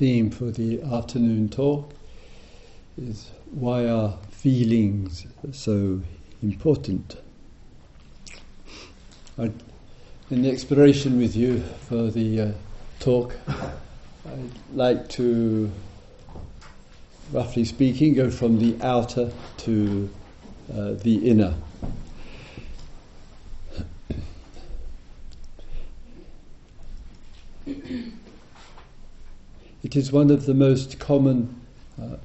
theme for the afternoon talk is why are feelings so important? I'd, in the exploration with you for the uh, talk, I'd like to, roughly speaking, go from the outer to uh, the inner. It is one of the most common uh,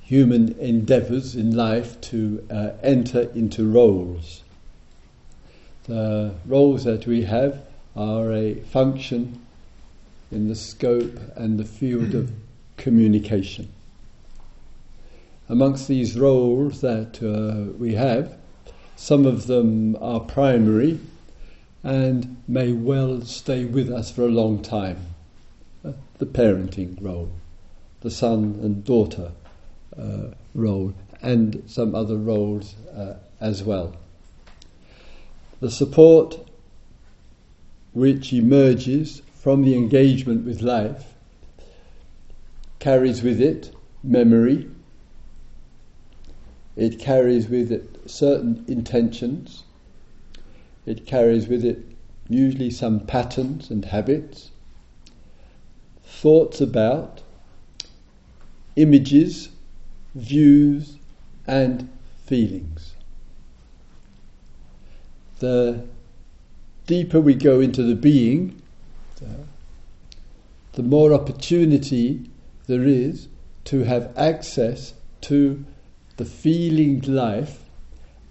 human endeavors in life to uh, enter into roles. The roles that we have are a function in the scope and the field of communication. Amongst these roles that uh, we have, some of them are primary and may well stay with us for a long time the parenting role, the son and daughter uh, role, and some other roles uh, as well. The support which emerges from the engagement with life carries with it memory, it carries with it certain intentions, it carries with it usually some patterns and habits, thoughts about, images, views, and feelings. The deeper we go into the being, the more opportunity there is to have access to the feeling life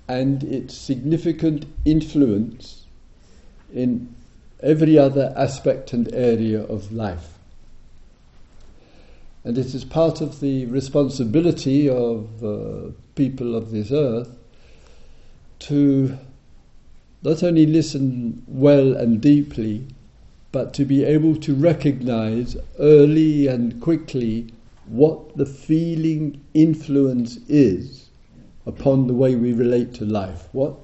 and its significant influence in every other aspect and area of life. And it is part of the responsibility of uh, people of this earth to not only listen well and deeply, but to be able to recognize early and quickly what the feeling influence is upon the way we relate to life. What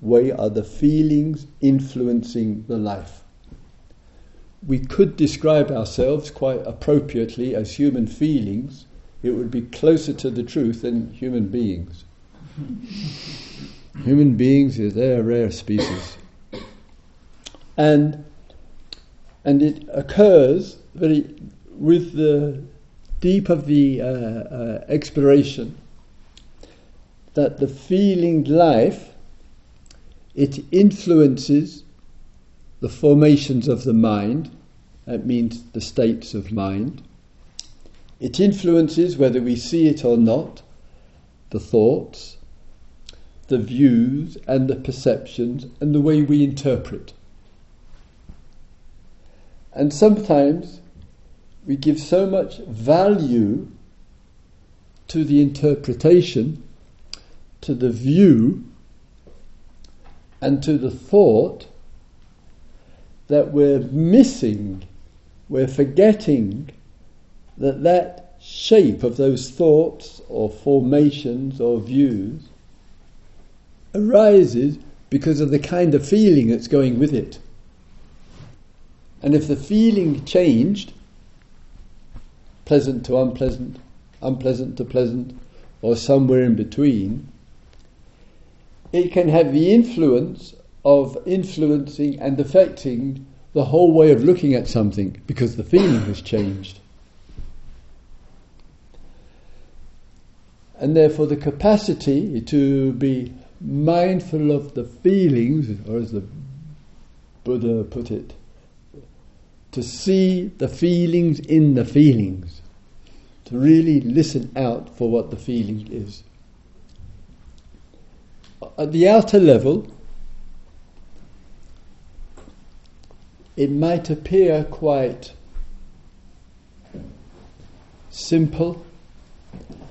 way are the feelings influencing the life? We could describe ourselves quite appropriately as human feelings, it would be closer to the truth than human beings. human beings, they're a rare species. And, and it occurs very, with the deep of the uh, uh, exploration that the feeling life, it influences the formations of the mind, that means the states of mind. It influences, whether we see it or not, the thoughts, the views, and the perceptions, and the way we interpret. And sometimes we give so much value to the interpretation, to the view, and to the thought that we're missing, we're forgetting that that shape of those thoughts or formations or views arises because of the kind of feeling that's going with it. And if the feeling changed, pleasant to unpleasant, unpleasant to pleasant, or somewhere in between, it can have the influence of influencing and affecting the whole way of looking at something because the feeling has changed. And therefore, the capacity to be mindful of the feelings, or as the Buddha put it, to see the feelings in the feelings, to really listen out for what the feeling is. At the outer level, it might appear quite simple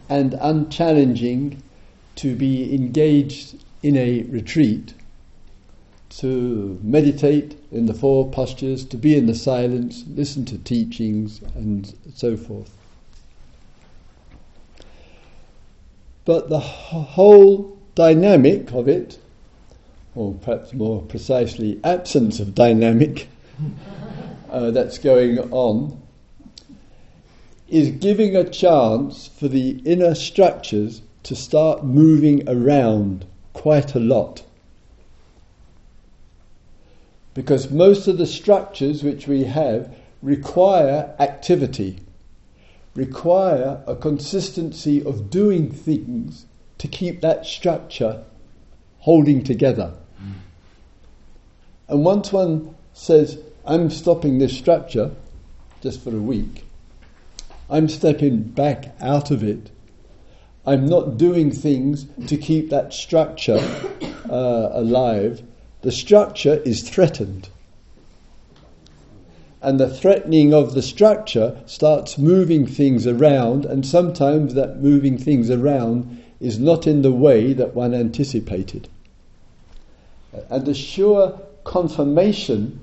and unchallenging to be engaged in a retreat, to meditate in the four postures, to be in the silence, listen to teachings, and so forth. But the whole dynamic of it, or perhaps more precisely, absence of dynamic, uh, that's going on is giving a chance for the inner structures to start moving around quite a lot. Because most of the structures which we have require activity, require a consistency of doing things to keep that structure holding together. Mm. And once one says, I'm stopping this structure just for a week, I'm stepping back out of it. I'm not doing things to keep that structure uh, alive. The structure is threatened. And the threatening of the structure starts moving things around, and sometimes that moving things around is not in the way that one anticipated. And the sure confirmation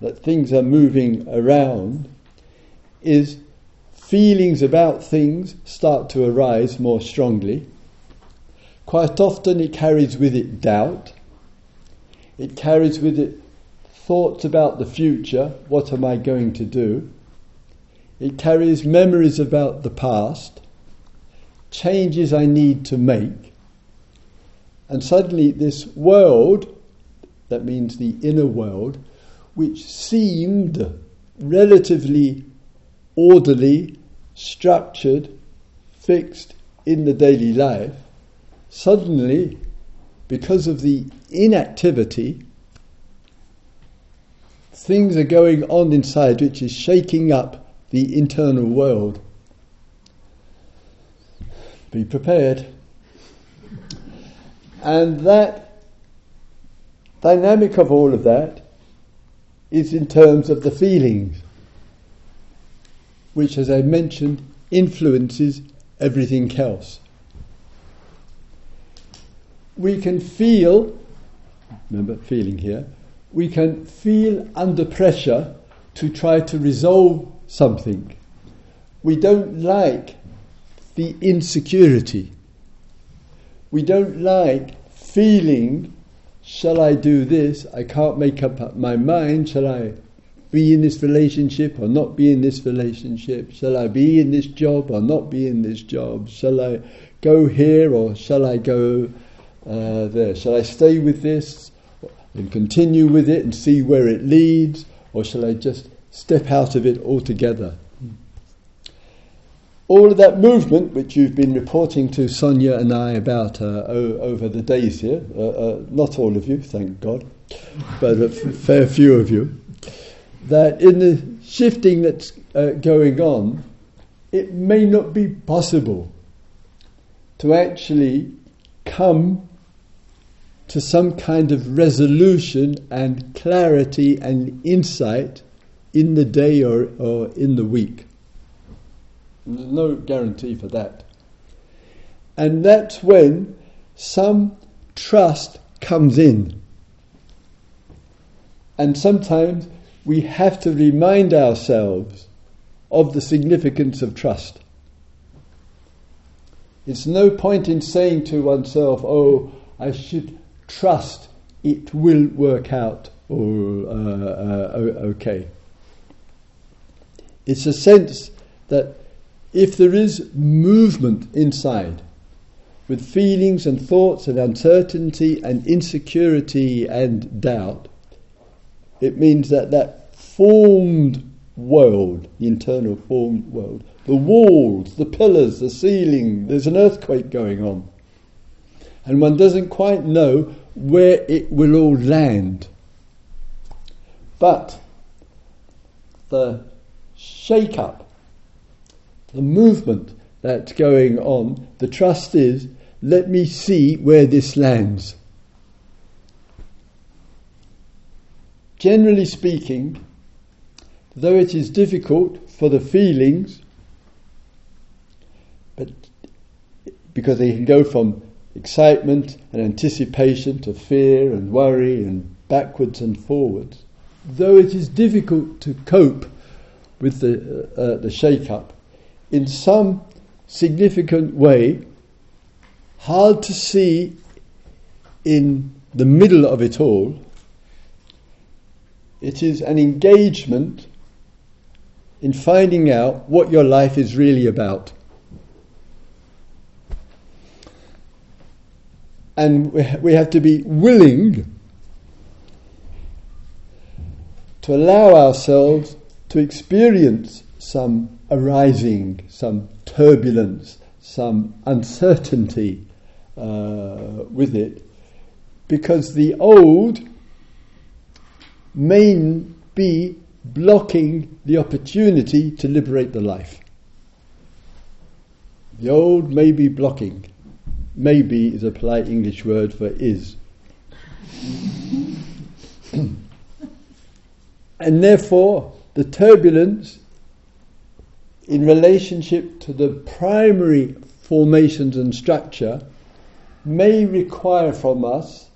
that things are moving around is feelings about things start to arise more strongly. Quite often it carries with it doubt. It carries with it thoughts about the future what am I going to do? It carries memories about the past, changes I need to make. And suddenly, this world, that means the inner world, which seemed relatively orderly, structured, fixed in the daily life, suddenly, because of the inactivity, things are going on inside which is shaking up the internal world. Be prepared. And that dynamic of all of that is in terms of the feelings which, as I mentioned, influences everything else. We can feel, remember feeling here, we can feel under pressure to try to resolve something. We don't like the insecurity. We don't like feeling, shall I do this? I can't make up my mind. Shall I be in this relationship or not be in this relationship? Shall I be in this job or not be in this job? Shall I go here or shall I go uh, there? Shall I stay with this and continue with it and see where it leads? Or shall I just step out of it altogether? All of that movement, which you've been reporting to Sonia and I about uh, o- over the days here, uh, uh not all of you, thank God, but a f- fair few of you, that in the shifting that's uh, going on, it may not be possible to actually come to some kind of resolution and clarity and insight in the day or, or in the week. No guarantee for that. And that's when some trust comes in. And sometimes we have to remind ourselves of the significance of trust. It's no point in saying to oneself, oh, I should trust it will work out or uh, uh, okay. It's a sense that if there is movement inside, with feelings and thoughts and uncertainty and insecurity and doubt, it means that that formed world, the internal formed world, the walls, the pillars, the ceiling, there's an earthquake going on. And one doesn't quite know where it will all land. But the shake up, the movement that's going on, the trust is let me see where this lands. Generally speaking, though it is difficult for the feelings, but because they can go from excitement and anticipation to fear and worry and backwards and forwards, though it is difficult to cope with the, uh, uh the shake up, in some significant way, hard to see in the middle of it all it is an engagement in finding out what your life is really about. And we have to be willing to allow ourselves to experience some arising, some turbulence, some uncertainty uh, with it, because the old may be blocking the opportunity to liberate the life. The old may be blocking. Maybe is a polite English word for is. and therefore, the turbulence in relationship to the primary formations and structure may require from us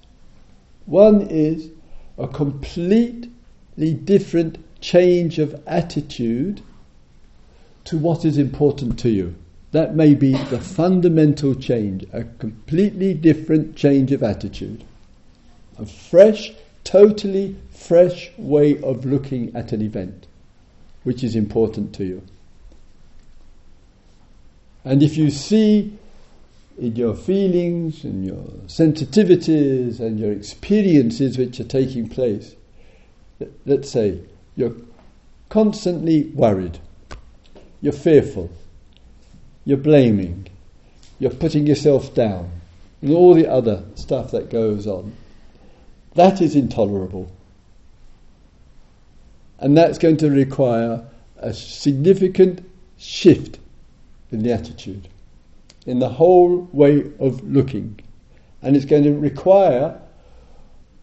one is a completely different change of attitude to what is important to you. That may be the fundamental change, a completely different change of attitude. A fresh, totally fresh way of looking at an event, which is important to you. And if you see in your feelings and your sensitivities and your experiences which are taking place, let's say you're constantly worried, you're fearful, you're blaming, you're putting yourself down, and all the other stuff that goes on. That is intolerable. And that's going to require a significant shift in the attitude, in the whole way of looking. And it's going to require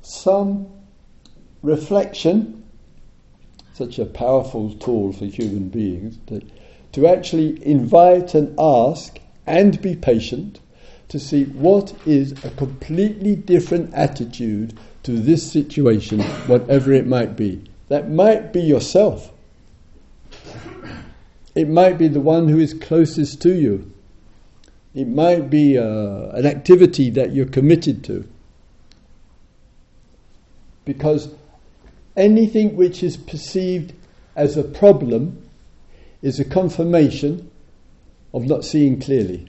some reflection, such a powerful tool for human beings, to, to actually invite and ask and be patient to see what is a completely different attitude to this situation, whatever it might be. That might be yourself. It might be the one who is closest to you. It might be uh, an activity that you're committed to. Because anything which is perceived as a problem is a confirmation of not seeing clearly.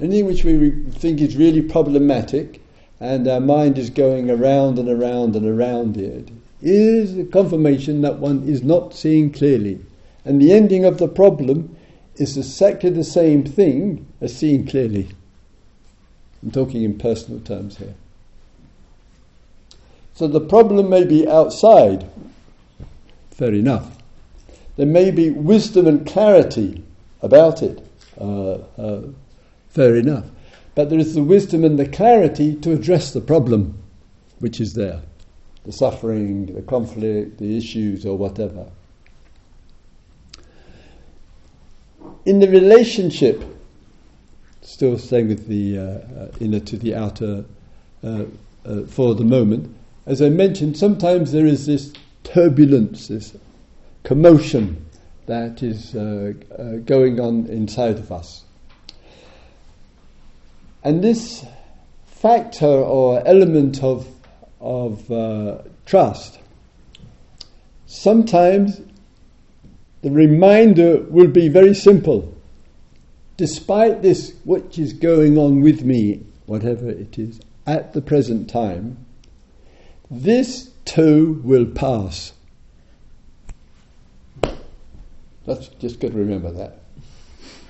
Anything which we think is really problematic and our mind is going around and around and around it is a confirmation that one is not seeing clearly. And the ending of the problem is exactly the same thing as seeing clearly. I'm talking in personal terms here. So the problem may be outside. Fair enough. There may be wisdom and clarity about it. Uh, uh, fair enough. But there is the wisdom and the clarity to address the problem which is there the suffering, the conflict, the issues, or whatever. In the relationship, still staying with the uh, uh, inner to the outer uh, uh, for the moment, as I mentioned, sometimes there is this turbulence, this commotion that is uh, going on inside of us. And this factor or element of of uh, trust, sometimes the reminder will be very simple. Despite this, which is going on with me, whatever it is, at the present time, this too will pass. That's just got to remember that.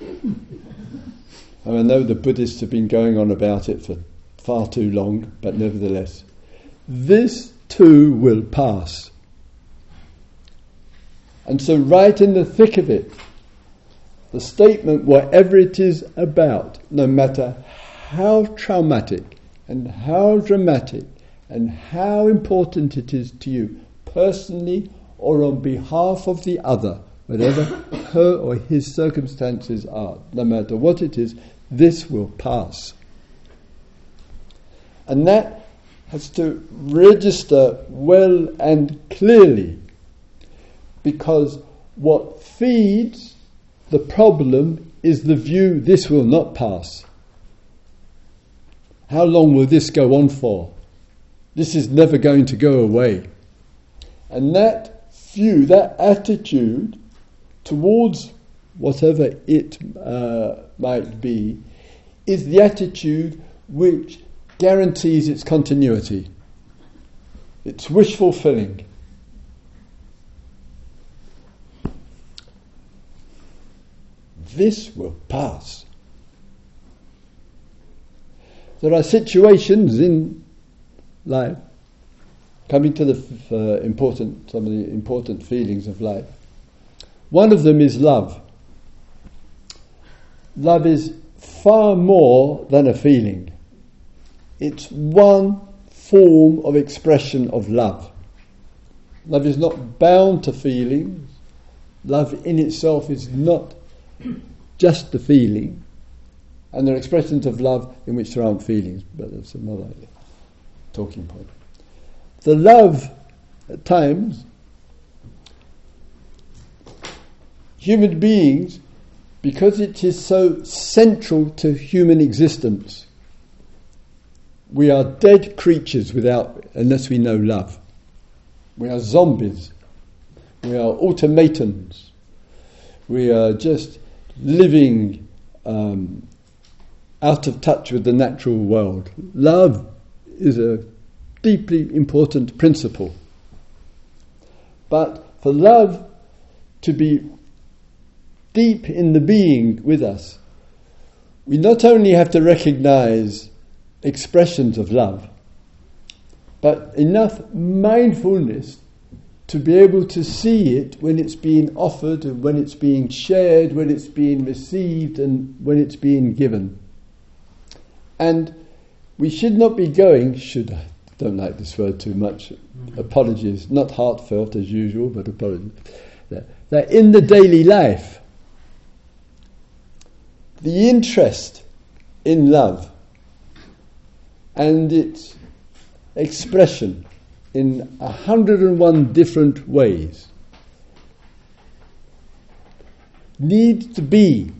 I know the Buddhists have been going on about it for far too long, but nevertheless, this too will pass. And so, right in the thick of it, the statement, whatever it is about, no matter how traumatic and how dramatic and how important it is to you, personally or on behalf of the other, whatever her or his circumstances are, no matter what it is, this will pass. And that has to register well and clearly because what feeds the problem is the view this will not pass. How long will this go on for? This is never going to go away. And that view, that attitude towards whatever it uh, might be, is the attitude which guarantees its continuity. It's wish fulfilling. This will pass. There are situations in life, coming to the uh, important, some of the important feelings of life. One of them is love. Love is far more than a feeling. It's one form of expression of love. Love is not bound to feelings. Love in itself is not just the feeling. And there are expressions of love in which there aren't feelings, but that's another talking point. The love, at times, human beings, because it is so central to human existence, we are dead creatures without, unless we know love. We are zombies. We are automatons. We are just living um, out of touch with the natural world. Love is a deeply important principle. But for love to be deep in the being with us, we not only have to recognize expressions of love, but enough mindfulness to be able to see it when it's being offered and when it's being shared, when it's being received and when it's being given. And we should not be going, should I don't like this word too much, mm-hmm. apologies, not heartfelt as usual, but apologies. That in the daily life, the interest in love and its expression in 101 different ways needs to be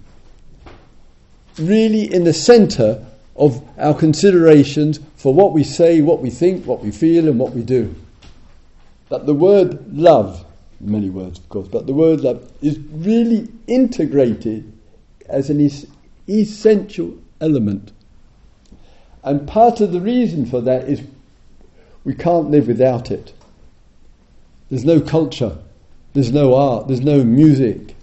really in the center of our considerations for what we say, what we think, what we feel, and what we do. That the word love, many words of course, but the word love is really integrated as an es- essential element. And part of the reason for that is we can't live without it. There's no culture, there's no art, there's no music,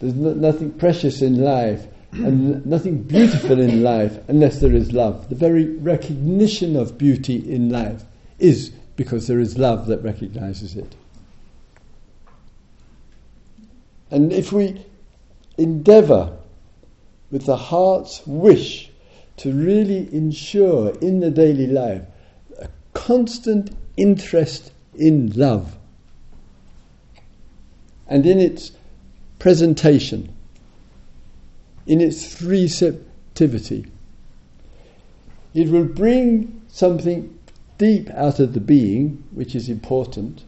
there's no, nothing precious in life and nothing beautiful in life unless there is love. The very recognition of beauty in life is because there is love that recognizes it. And if we endeavor with the heart's wish to really ensure in the daily life a constant interest in love and in its presentation in its receptivity. It will bring something deep out of the being, which is important.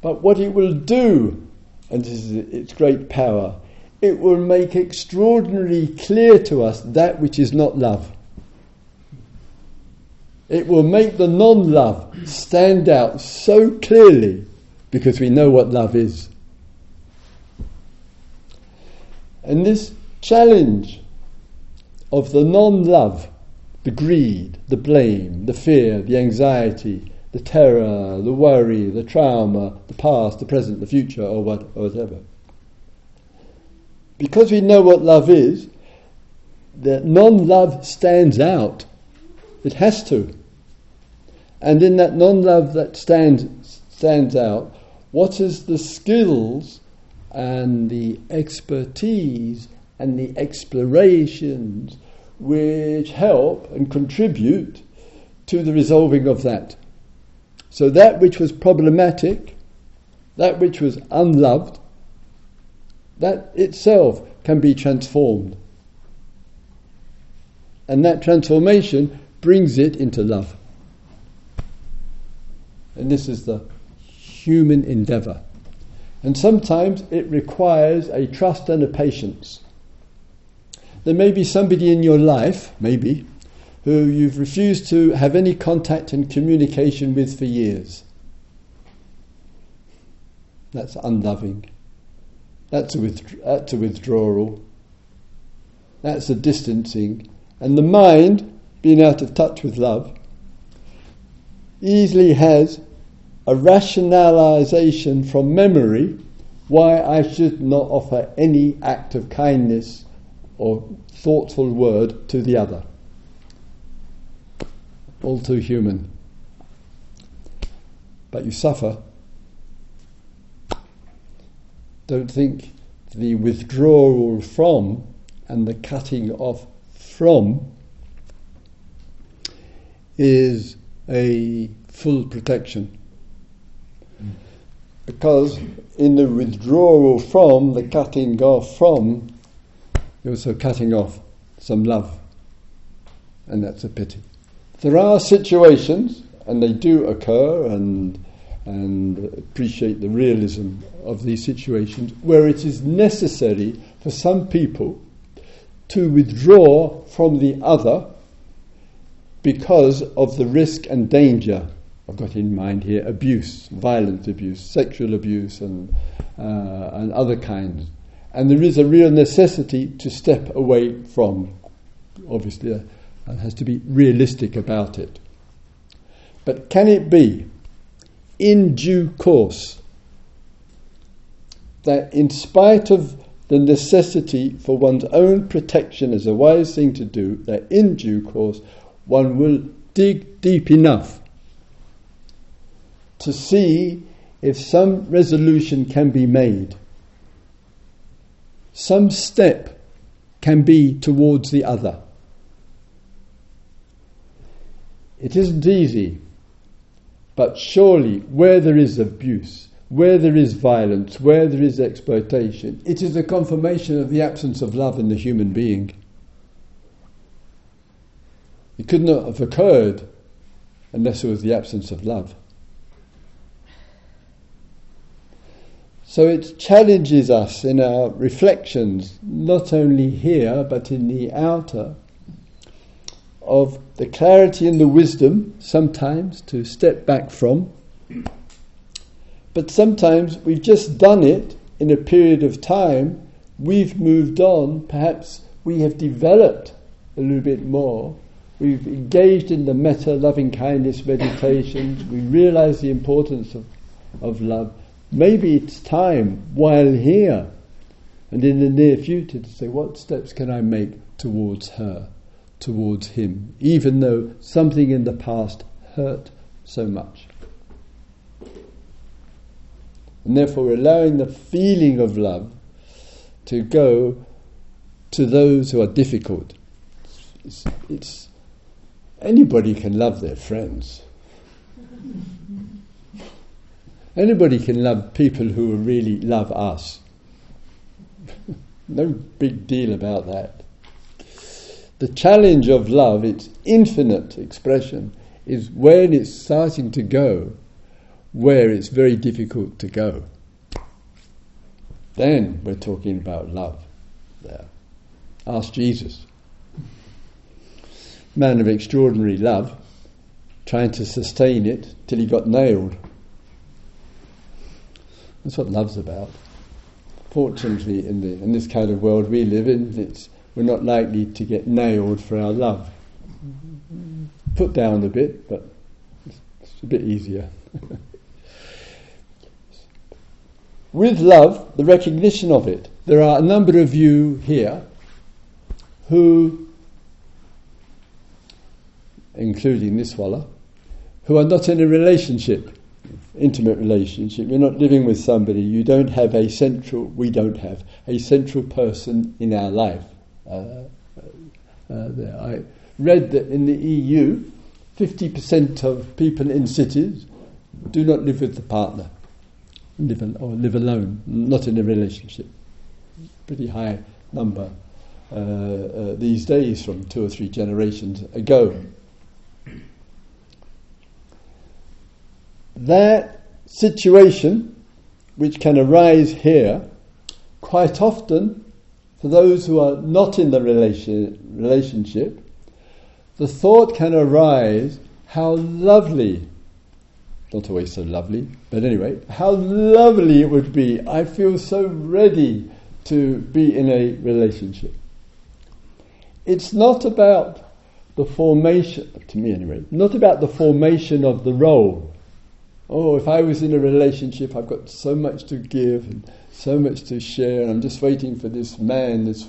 But what it will do, and this is its great power, it will make extraordinarily clear to us that which is not love. It will make the non love stand out so clearly because we know what love is. And this challenge of the non love, the greed, the blame, the fear, the anxiety, the terror, the worry, the trauma, the past, the present, the future, or, what, or whatever. Because we know what love is, that non love stands out. It has to. And in that non love that stands, stands out, what is the skills and the expertise and the explorations which help and contribute to the resolving of that. So that which was problematic, that which was unloved, that itself can be transformed. And that transformation brings it into love. And this is the human endeavour. And sometimes it requires a trust and a patience. There may be somebody in your life, maybe, who you've refused to have any contact and communication with for years. That's unloving. That's a, that's a withdrawal. That's a distancing. And the mind, being out of touch with love, easily has a rationalization from memory why I should not offer any act of kindness or thoughtful word to the other. All too human. But you suffer. Don't think the withdrawal from and the cutting off from is a full protection. Because in the withdrawal from, the cutting off from, you're also cutting off some love. And that's a pity. There are situations, and they do occur, and, and appreciate the realism of these situations, where it is necessary for some people to withdraw from the other because of the risk and danger. I've got in mind here abuse, violent abuse, sexual abuse, and, uh, and other kinds. And there is a real necessity to step away from. Obviously, uh, one has to be realistic about it. But can it be, in due course, that in spite of the necessity for one's own protection as a wise thing to do, that in due course one will dig deep enough to see if some resolution can be made, some step can be towards the other. It isn't easy, but surely where there is abuse, where there is violence, where there is exploitation, it is a confirmation of the absence of love in the human being. It could not have occurred unless there was the absence of love. So it challenges us in our reflections, not only here but in the outer, of the clarity and the wisdom sometimes to step back from. But sometimes we've just done it in a period of time, we've moved on, perhaps we have developed a little bit more, we've engaged in the metta loving kindness meditations, we realize the importance of, of love. Maybe it's time while here and in the near future to say, what steps can I make towards her, towards him, even though something in the past hurt so much. And therefore, we're allowing the feeling of love to go to those who are difficult. It's, it's anybody can love their friends. Anybody can love people who really love us. no big deal about that. The challenge of love, its infinite expression, is when it's starting to go where it's very difficult to go. Then we're talking about love there. Ask Jesus. Man of extraordinary love, trying to sustain it till he got nailed. That's what love's about. Fortunately, in, the, in this kind of world we live in, we're not likely to get nailed for our love. Put down a bit, but it's a bit easier. With love, the recognition of it, there are a number of you here who, including this Walla, who are not in a relationship intimate relationship. You're not living with somebody. You don't have a central. We don't have a central person in our life. Uh, uh, uh I read that in the EU, 50% of people in cities do not live with the partner, live or live alone, not in a relationship. Pretty high number uh, uh, these days from two or three generations ago. that situation which can arise here, quite often, for those who are not in the relation, relationship, the thought can arise how lovely not always so lovely, but anyway, how lovely it would be. I feel so ready to be in a relationship. It's not about the formation, to me anyway, not about the formation of the role. Oh, if I was in a relationship, I've got so much to give and so much to share, and I'm just waiting for this man, this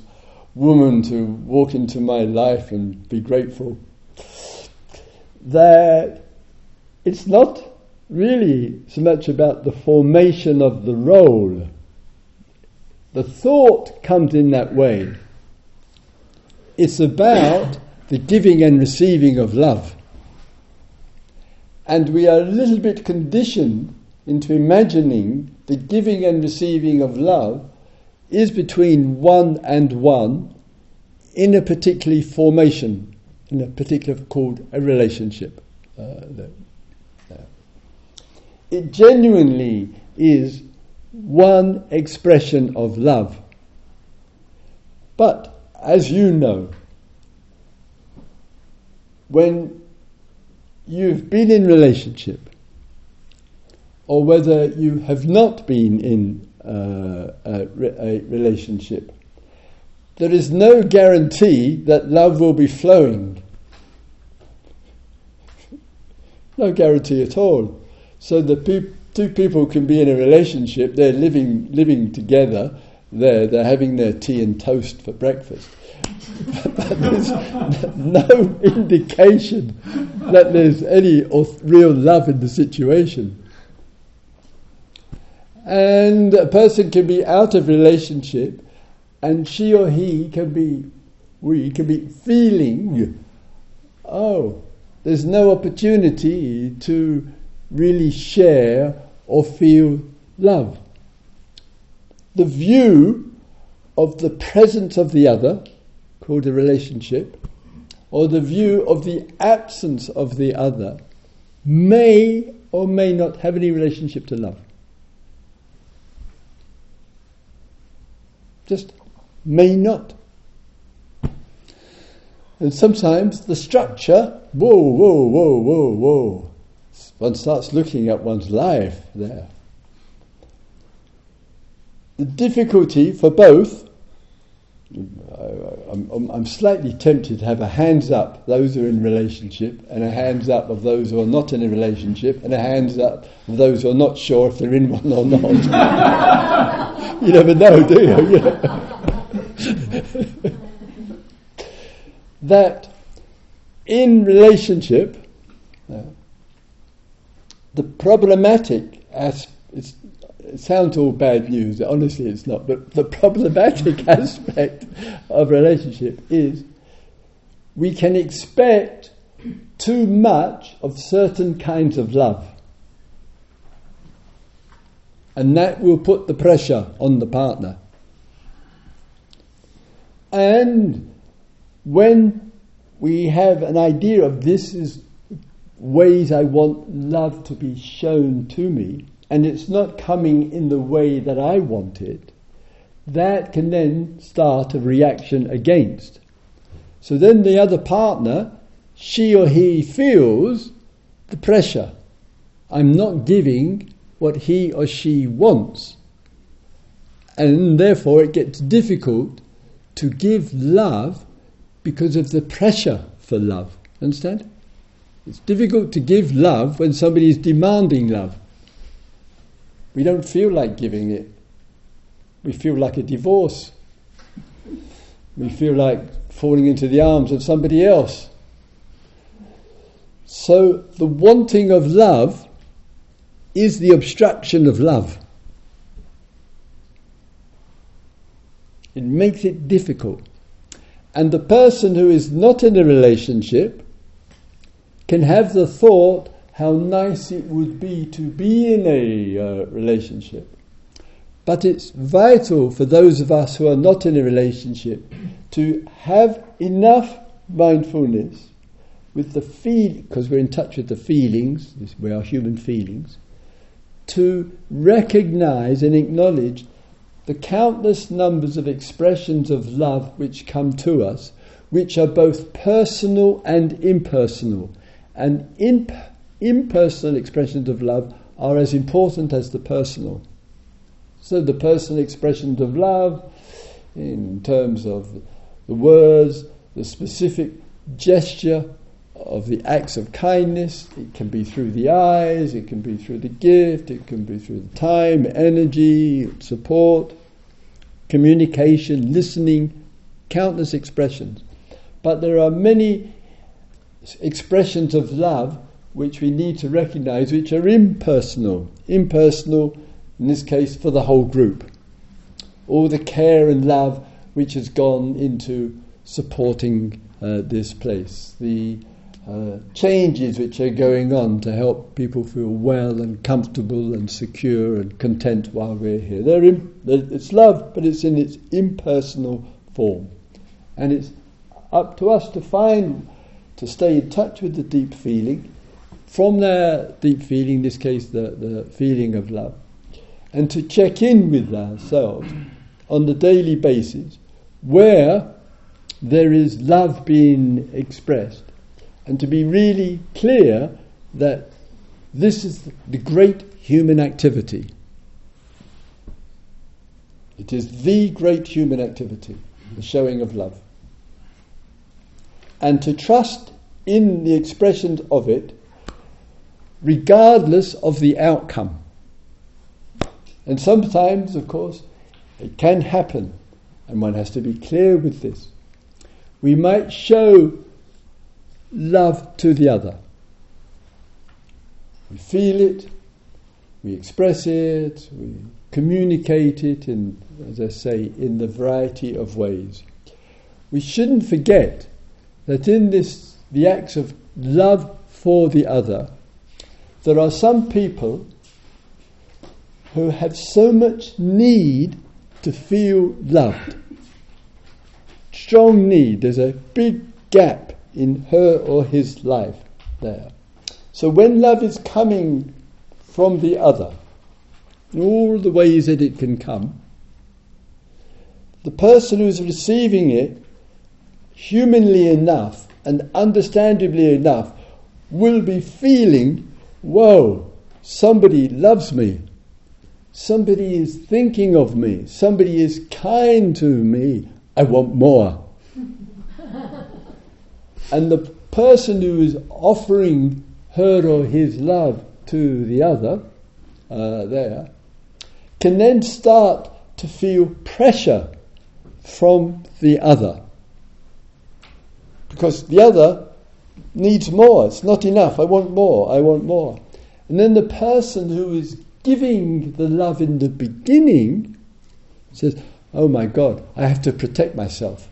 woman to walk into my life and be grateful. That it's not really so much about the formation of the role. The thought comes in that way. It's about the giving and receiving of love. And we are a little bit conditioned into imagining the giving and receiving of love is between one and one in a particular formation, in a particular called a relationship. Uh, it genuinely is one expression of love. But as you know, when you've been in relationship, or whether you have not been in uh, a, a relationship, there is no guarantee that love will be flowing. No guarantee at all. So the two people can be in a relationship, they're living, living together, there, they're having their tea and toast for breakfast. but there's no indication that there's any real love in the situation. And a person can be out of relationship, and she or he can be, we can be feeling, oh, there's no opportunity to really share or feel love. The view of the presence of the other, called a relationship, or the view of the absence of the other, may or may not have any relationship to love. Just may not. And sometimes the structure, whoa, whoa, whoa, whoa, whoa, one starts looking at one's life there. The difficulty for both, I'm, I'm, slightly tempted to have a hands up, those who are in relationship, and a hands up of those who are not in a relationship, and a hands up of those who are not sure if they're in one or not. you never know, do you? you know? that in relationship, the problematic aspect, it sounds all bad news, honestly it's not, but the problematic aspect of relationship is we can expect too much of certain kinds of love. And that will put the pressure on the partner. And when we have an idea of this is ways I want love to be shown to me, and it's not coming in the way that I want it, that can then start a reaction against. So then the other partner, she or he feels the pressure. I'm not giving what he or she wants. And therefore it gets difficult to give love because of the pressure for love. Understand? It's difficult to give love when somebody is demanding love. We don't feel like giving it. We feel like a divorce. We feel like falling into the arms of somebody else. So the wanting of love is the obstruction of love. It makes it difficult. And the person who is not in a relationship can have the thought how nice it would be to be in a uh, relationship. But it's vital for those of us who are not in a relationship to have enough mindfulness with the feel, because we're in touch with the feelings, we are human feelings, to recognize and acknowledge the countless numbers of expressions of love which come to us, which are both personal and impersonal and imp- impersonal expressions of love are as important as the personal. So the personal expressions of love, in terms of the words, the specific gesture of the acts of kindness, it can be through the eyes, it can be through the gift, it can be through the time, energy, support, communication, listening, countless expressions. But there are many expressions of love which we need to recognize, which are impersonal. Impersonal, in this case, for the whole group. All the care and love which has gone into supporting uh, this place. The uh, changes which are going on to help people feel well and comfortable and secure and content while we're here. In, it's love, but it's in its impersonal form. And it's up to us to find, to stay in touch with the deep feeling from that deep feeling, in this case the, the feeling of love, and to check in with ourselves on the daily basis where there is love being expressed, and to be really clear that this is the great human activity. It is the great human activity, the showing of love. And to trust in the expression of it regardless of the outcome. And sometimes, of course, it can happen, and one has to be clear with this. We might show love to the other. We feel it, we express it, we communicate it in, as I say, in the variety of ways. We shouldn't forget that in this, the acts of love for the other, there are some people who have so much need to feel loved. Strong need. There's a big gap in her or his life there. So when love is coming from the other, in all the ways that it can come, the person who's receiving it, humanly enough and understandably enough, will be feeling whoa, somebody loves me. Somebody is thinking of me. Somebody is kind to me. I want more. and the person who is offering her or his love to the other, uh, there, can then start to feel pressure from the other. Because the other needs more. It's not enough. I want more. I want more. And then the person who is giving the love in the beginning says, Oh my God, I have to protect myself.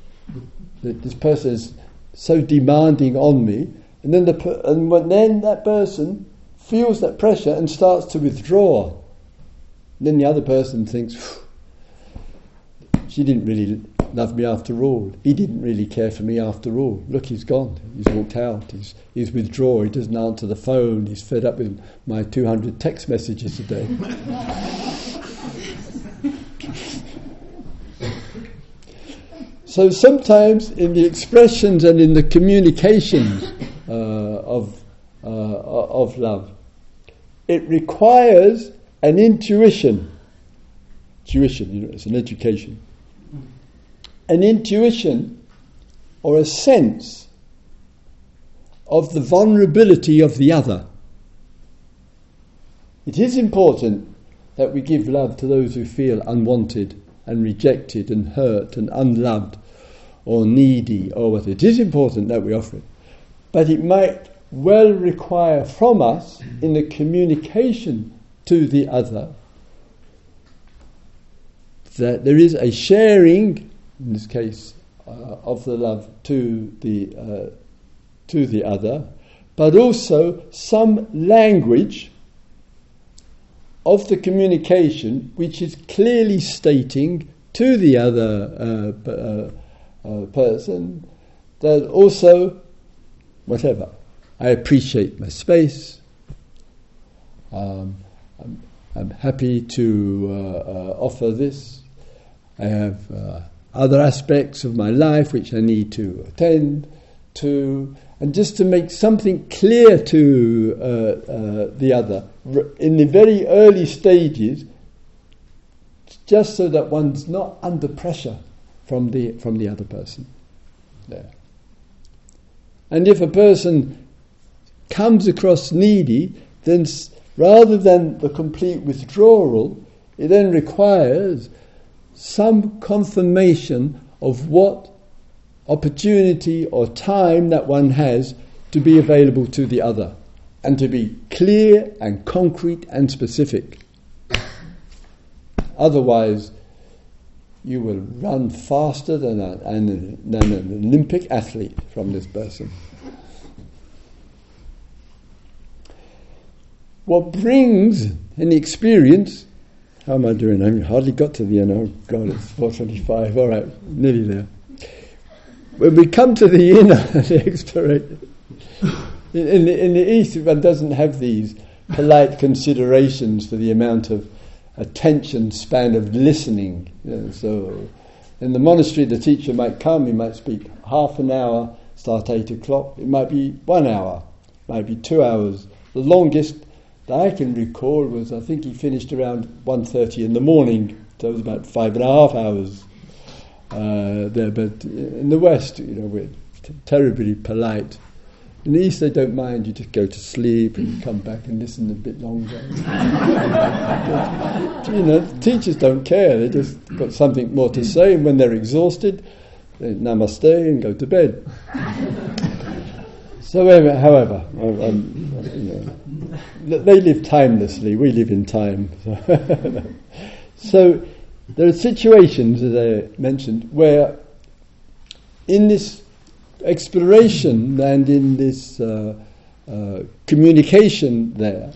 This person is so demanding on me. And then, the, and when, then that person feels that pressure and starts to withdraw. And then the other person thinks, she didn't really love me after all. He didn't really care for me after all. Look, he's gone. He's walked out. He's, he's withdrawn. He doesn't answer the phone. He's fed up with my 200 text messages a day. so sometimes in the expressions and in the communications uh, of, uh, of love, it requires an intuition. Tuition, you know, it's an education an intuition or a sense of the vulnerability of the other. It is important that we give love to those who feel unwanted and rejected and hurt and unloved or needy or what. It is important that we offer it. But it might well require from us in the communication to the other that there is a sharing in this case, uh, of the love to the, uh, to the other, but also some language of the communication which is clearly stating to the other uh, uh, uh, person that also, whatever, I appreciate my space. Um, I'm, I'm, happy to uh, offer this. I have other aspects of my life which I need to attend to, and just to make something clear to uh, uh, the other in the very early stages, just so that one's not under pressure from the from the other person. There. And if a person comes across needy, then rather than the complete withdrawal, it then requires some confirmation of what opportunity or time that one has to be available to the other and to be clear and concrete and specific. Otherwise, you will run faster than, a, than an Olympic athlete from this person. What brings an experience, how am I doing? I've hardly got to the end. Oh God, it's 4.25. All right, nearly there. When we come to the inner, the exploration, in, in, the, in the East, one doesn't have these polite considerations for the amount of attention span of listening. So, in the monastery, the teacher might come, he might speak half an hour, start eight o'clock. It might be one hour, might be two hours. The longest I can recall was I think he finished around 1.30 in the morning, so it was about five and a half hours uh, there. But in the West, you know, we're t- terribly polite. In the East, they don't mind. You just go to sleep and come back and listen a bit longer. you know, teachers don't care. They just got something more to say, and when they're exhausted, they namaste and go to bed. so, however, I, you know, they live timelessly. We live in time. so, there are situations, as I mentioned, where in this exploration and in this uh, uh, communication there,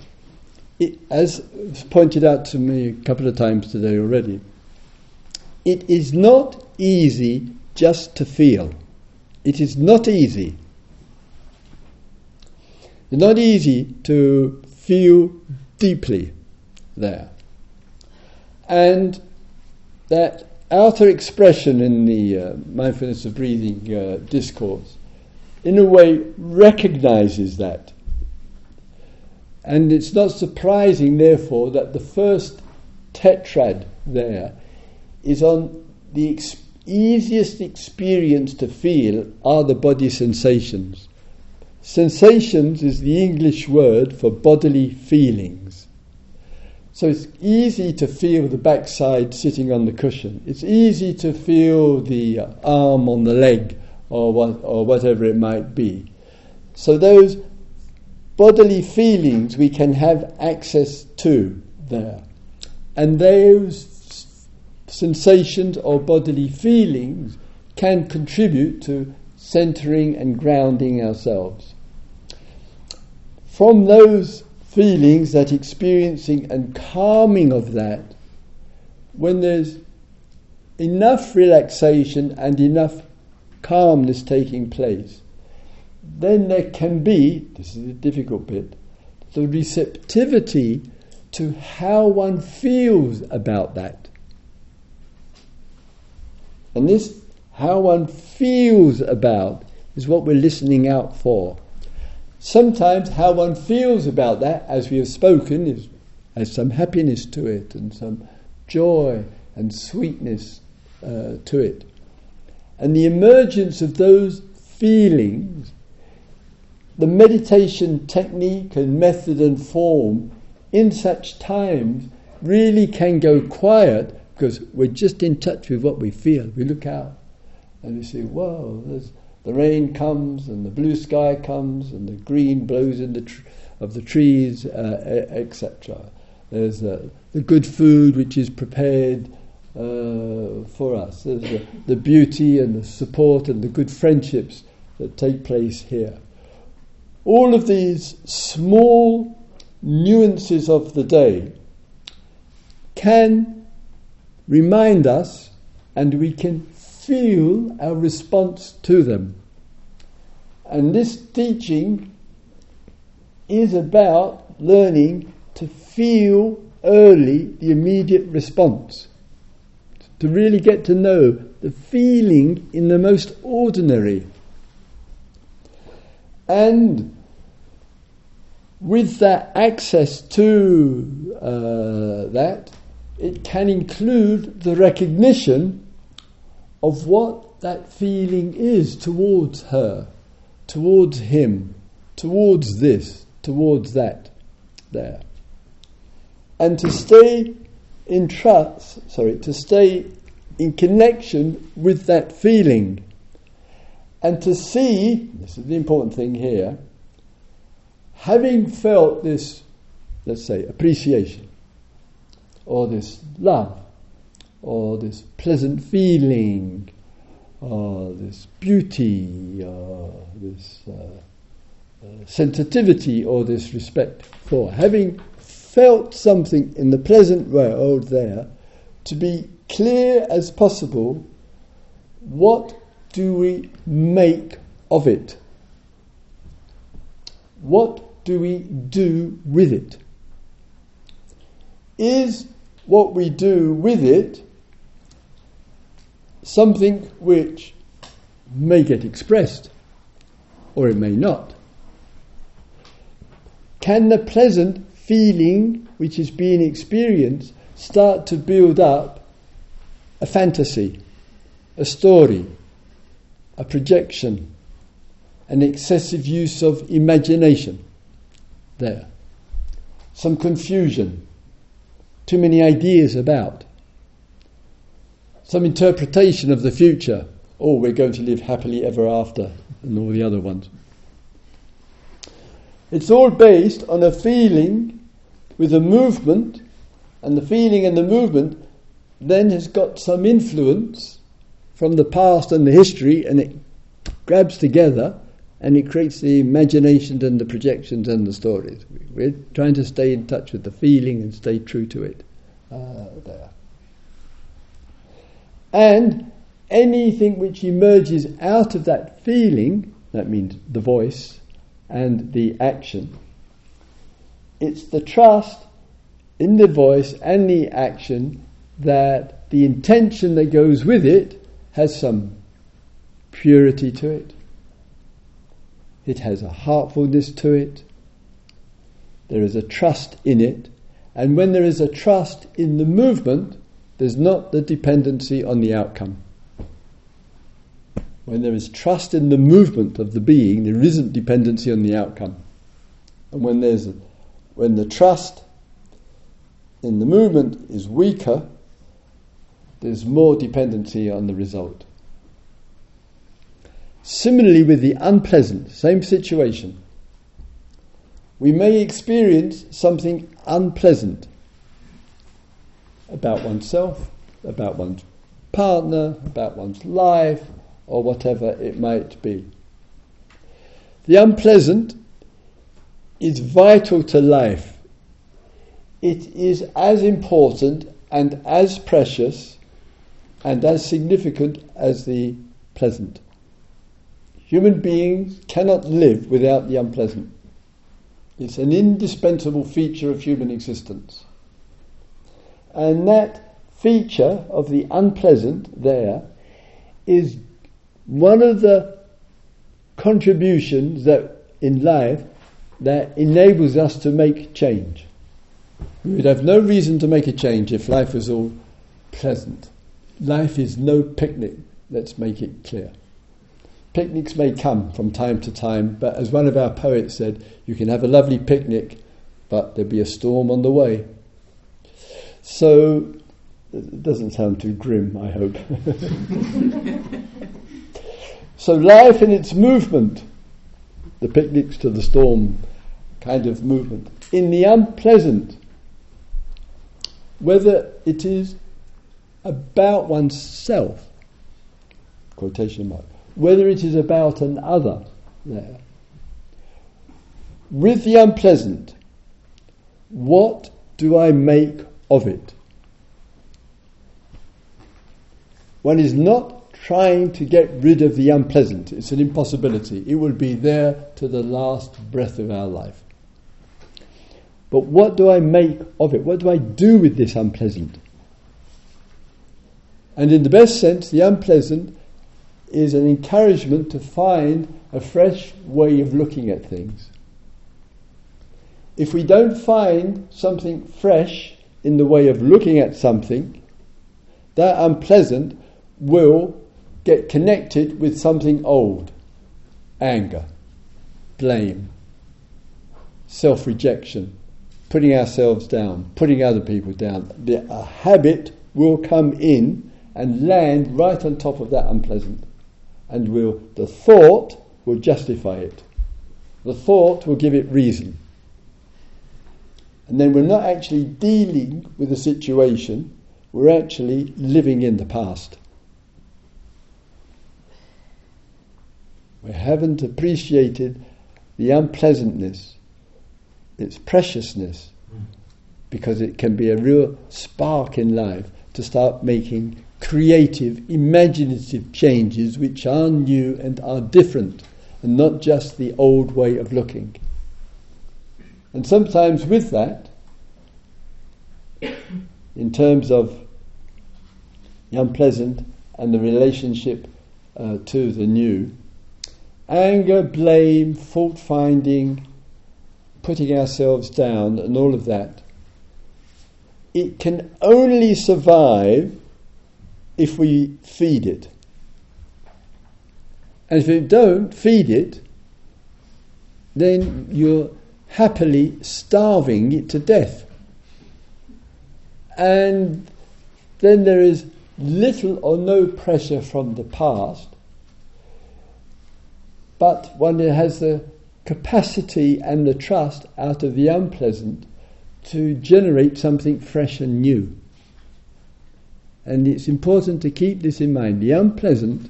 it, as pointed out to me a couple of times today already, it is not easy just to feel. It is not easy. It's not easy to feel deeply there. And that outer expression in the uh, mindfulness of breathing uh, discourse, in a way, recognizes that. And it's not surprising, therefore, that the first tetrad there is on the ex- easiest experience to feel are the body sensations. Sensations is the English word for bodily feelings. So it's easy to feel the backside sitting on the cushion. It's easy to feel the arm on the leg or, what, or whatever it might be. So those bodily feelings we can have access to there. And those sensations or bodily feelings can contribute to centering and grounding ourselves. From those feelings, that experiencing and calming of that, when there's enough relaxation and enough calmness taking place, then there can be, this is the difficult bit, the receptivity to how one feels about that. And this, how one feels about, is what we're listening out for. Sometimes how one feels about that, as we have spoken, is, has some happiness to it and some joy and sweetness uh, to it. And the emergence of those feelings, the meditation technique and method and form in such times really can go quiet because we're just in touch with what we feel. We look out and we see, whoa, there's the rain comes and the blue sky comes and the green blows in the tr- of the trees, uh, etc. There's uh, the good food which is prepared uh, for us. There's the, the beauty and the support and the good friendships that take place here. All of these small nuances of the day can remind us and we can feel our response to them. And this teaching is about learning to feel early the immediate response. To really get to know the feeling in the most ordinary. And with that access to uh, that, it can include the recognition of what that feeling is towards her, towards him, towards this, towards that, there. And to stay in trust, sorry, to stay in connection with that feeling. And to see, this is the important thing here, having felt this, let's say, appreciation, or this love, or this pleasant feeling, or this beauty, or this uh, uh, sensitivity, or this respect for, having felt something in the pleasant world there, to be clear as possible what do we make of it? What do we do with it? Is what we do with it something which may get expressed or it may not? Can the pleasant feeling which is being experienced start to build up a fantasy, a story, a projection, an excessive use of imagination? There, some confusion, too many ideas about, some interpretation of the future. Oh, we're going to live happily ever after, and all the other ones. It's all based on a feeling with a movement, and the feeling and the movement then has got some influence from the past and the history, and it grabs together and it creates the imaginations and the projections and the stories. We're trying to stay in touch with the feeling and stay true to it uh, there. And anything which emerges out of that feeling, that means the voice and the action, it's the trust in the voice and the action that the intention that goes with it has some purity to it. It has a heartfulness to it. There is a trust in it. And when there is a trust in the movement, there's not the dependency on the outcome. When there is trust in the movement of the being, there isn't dependency on the outcome. And when there's when the trust in the movement is weaker, there's more dependency on the result. Similarly, with the unpleasant, same situation. We may experience something unpleasant about oneself, about one's partner, about one's life, or whatever it might be. The unpleasant is vital to life. It is as important and as precious and as significant as the pleasant. Human beings cannot live without the unpleasant. It's an indispensable feature of human existence. And that feature of the unpleasant there is one of the contributions that in life that enables us to make change. We would have no reason to make a change if life was all pleasant. Life is no picnic, let's make it clear. Picnics may come from time to time, but as one of our poets said, you can have a lovely picnic, but there'll be a storm on the way. So, it doesn't sound too grim, I hope. so, life in its movement, the picnics to the storm kind of movement, in the unpleasant, whether it is about oneself, quotation mark, whether it is about another there. With the unpleasant, what do I make of it? One is not trying to get rid of the unpleasant. It's an impossibility. It will be there to the last breath of our life. But what do I make of it? What do I do with this unpleasant? And in the best sense, the unpleasant is an encouragement to find a fresh way of looking at things. If we don't find something fresh in the way of looking at something, that unpleasant will get connected with something old anger, blame, self rejection, putting ourselves down, putting other people down. The, a habit will come in and land right on top of that unpleasant. And will the thought will justify it. The thought will give it reason. And then we're not actually dealing with the situation, we're actually living in the past. We haven't appreciated the unpleasantness, its preciousness, because it can be a real spark in life to start making creative, imaginative changes which are new and are different, and not just the old way of looking. And sometimes with that, in terms of the unpleasant and the relationship uh, to the new, anger, blame, fault finding, putting ourselves down, and all of that, it can only survive if we feed it. And if you don't feed it, then you're happily starving it to death. And then there is little or no pressure from the past, but one has the capacity and the trust out of the unpleasant to generate something fresh and new. And it's important to keep this in mind. The unpleasant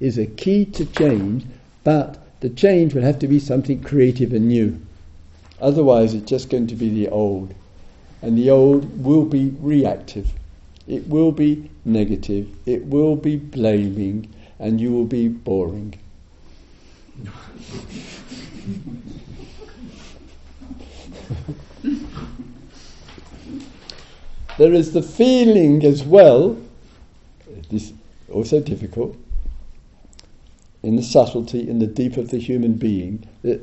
is a key to change, but the change will have to be something creative and new. Otherwise, it's just going to be the old. And the old will be reactive, it will be negative, it will be blaming, and you will be boring. There is the feeling as well, this also difficult, in the subtlety, in the deep of the human being, that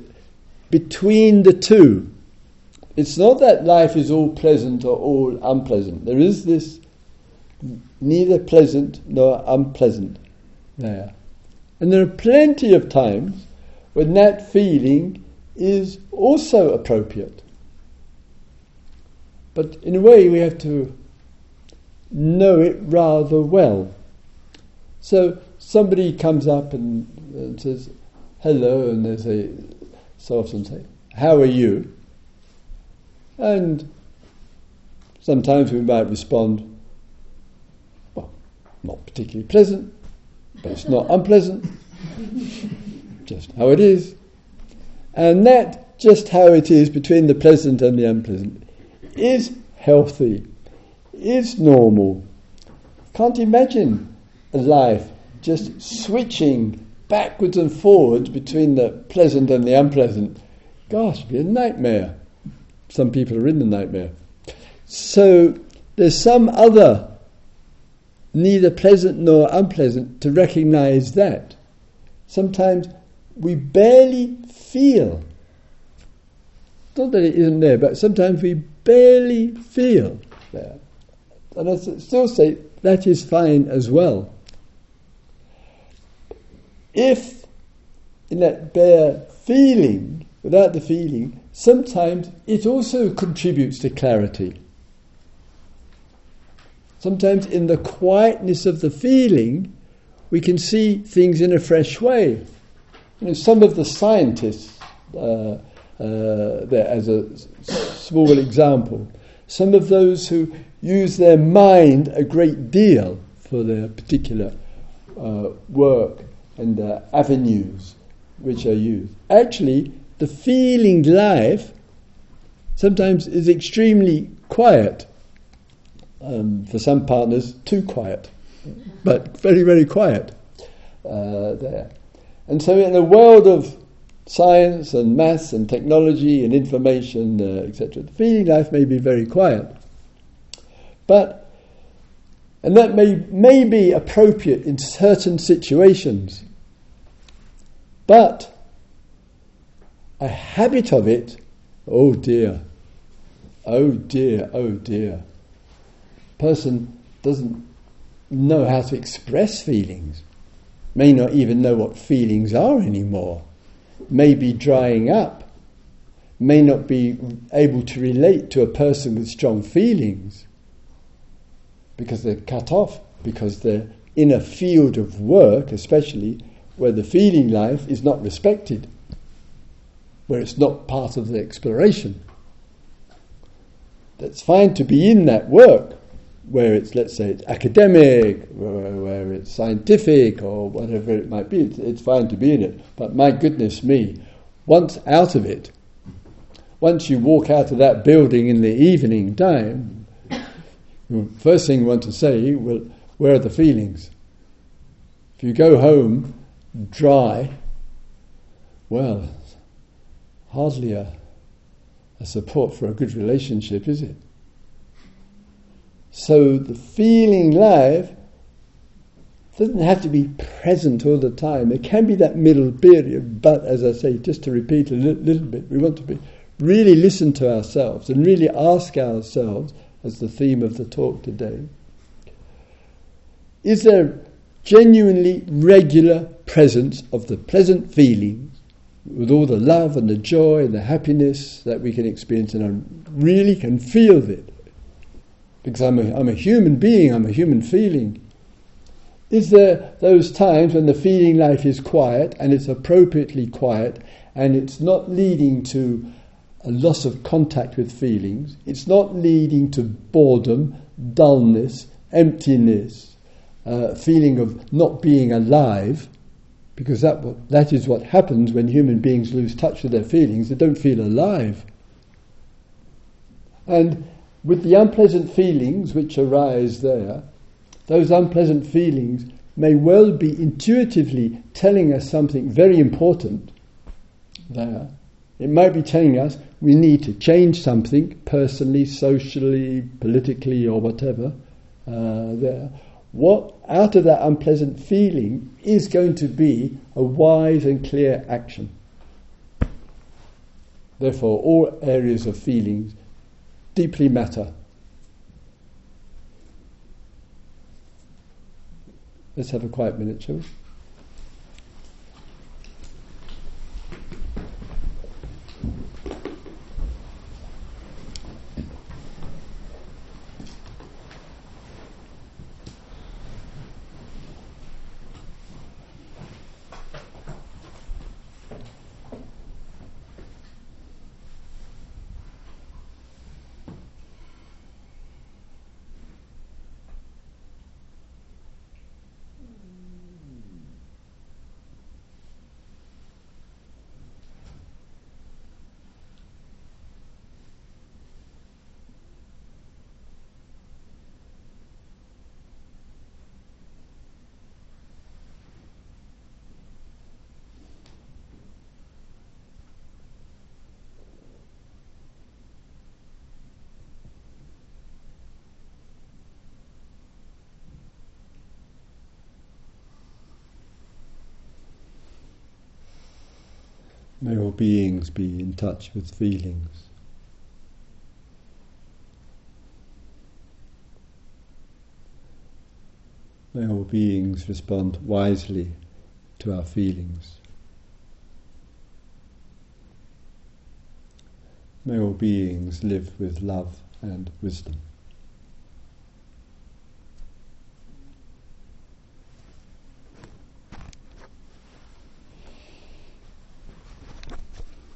between the two, it's not that life is all pleasant or all unpleasant. There is this neither pleasant nor unpleasant there. And there are plenty of times when that feeling is also appropriate. But in a way, we have to know it rather well. So somebody comes up and, and says, hello, and they say, so often say, how are you? And sometimes we might respond, well, not particularly pleasant, but it's not unpleasant, just how it is. And that, just how it is between the pleasant and the unpleasant, is healthy, is normal. Can't imagine a life just switching backwards and forwards between the pleasant and the unpleasant. Gosh, it'd be a nightmare. Some people are in the nightmare. So there's some other, neither pleasant nor unpleasant, to recognize that. Sometimes we barely feel. Not that it isn't there, but sometimes we barely feel there. And I still say that is fine as well. If in that bare feeling, without the feeling, sometimes it also contributes to clarity. Sometimes in the quietness of the feeling, we can see things in a fresh way. You know, some of the scientists, uh, uh, there as a small example. Some of those who use their mind a great deal for their particular uh, work and uh, avenues which are used. Actually, the feeling life sometimes is extremely quiet. Um, for some partners, too quiet, but very, very quiet uh, there. And so, in a world of science and maths and technology and information, uh, etc. The feeling life may be very quiet. But And that may, may be appropriate in certain situations. But a habit of it, oh dear, oh dear, oh dear. Person doesn't know how to express feelings, may not even know what feelings are anymore, may be drying up, may not be able to relate to a person with strong feelings because they're cut off, because they're in a field of work, especially where the feeling life is not respected, where it's not part of the exploration. That's fine to be in that work, where it's, let's say, it's academic, where, it's scientific, or whatever it might be. It's, it's fine to be in it. But my goodness me, once out of it, once you walk out of that building in the evening time, first thing you want to say, well, where are the feelings? If you go home dry, well, hardly a, a support for a good relationship, is it? So the feeling life doesn't have to be present all the time. It can be that middle period, but as I say, just to repeat a li- little bit, we want to be really listen to ourselves and really ask ourselves, as the theme of the talk today, is there genuinely regular presence of the pleasant feelings with all the love and the joy and the happiness that we can experience and I really can feel it. Because I'm a, I'm a human being, I'm a human feeling. Is there those times when the feeling life is quiet and it's appropriately quiet and it's not leading to a loss of contact with feelings, it's not leading to boredom, dullness, emptiness, uh, feeling of not being alive, because that, that is what happens when human beings lose touch with their feelings, they don't feel alive. And with the unpleasant feelings which arise there, those unpleasant feelings may well be intuitively telling us something very important there. It might be telling us we need to change something personally, socially, politically, or whatever uh, there what out of that unpleasant feeling is going to be a wise and clear action. Therefore, all areas of feelings deeply matter. Let's have a quiet minute, shall we? May all beings be in touch with feelings. May all beings respond wisely to our feelings. May all beings live with love and wisdom.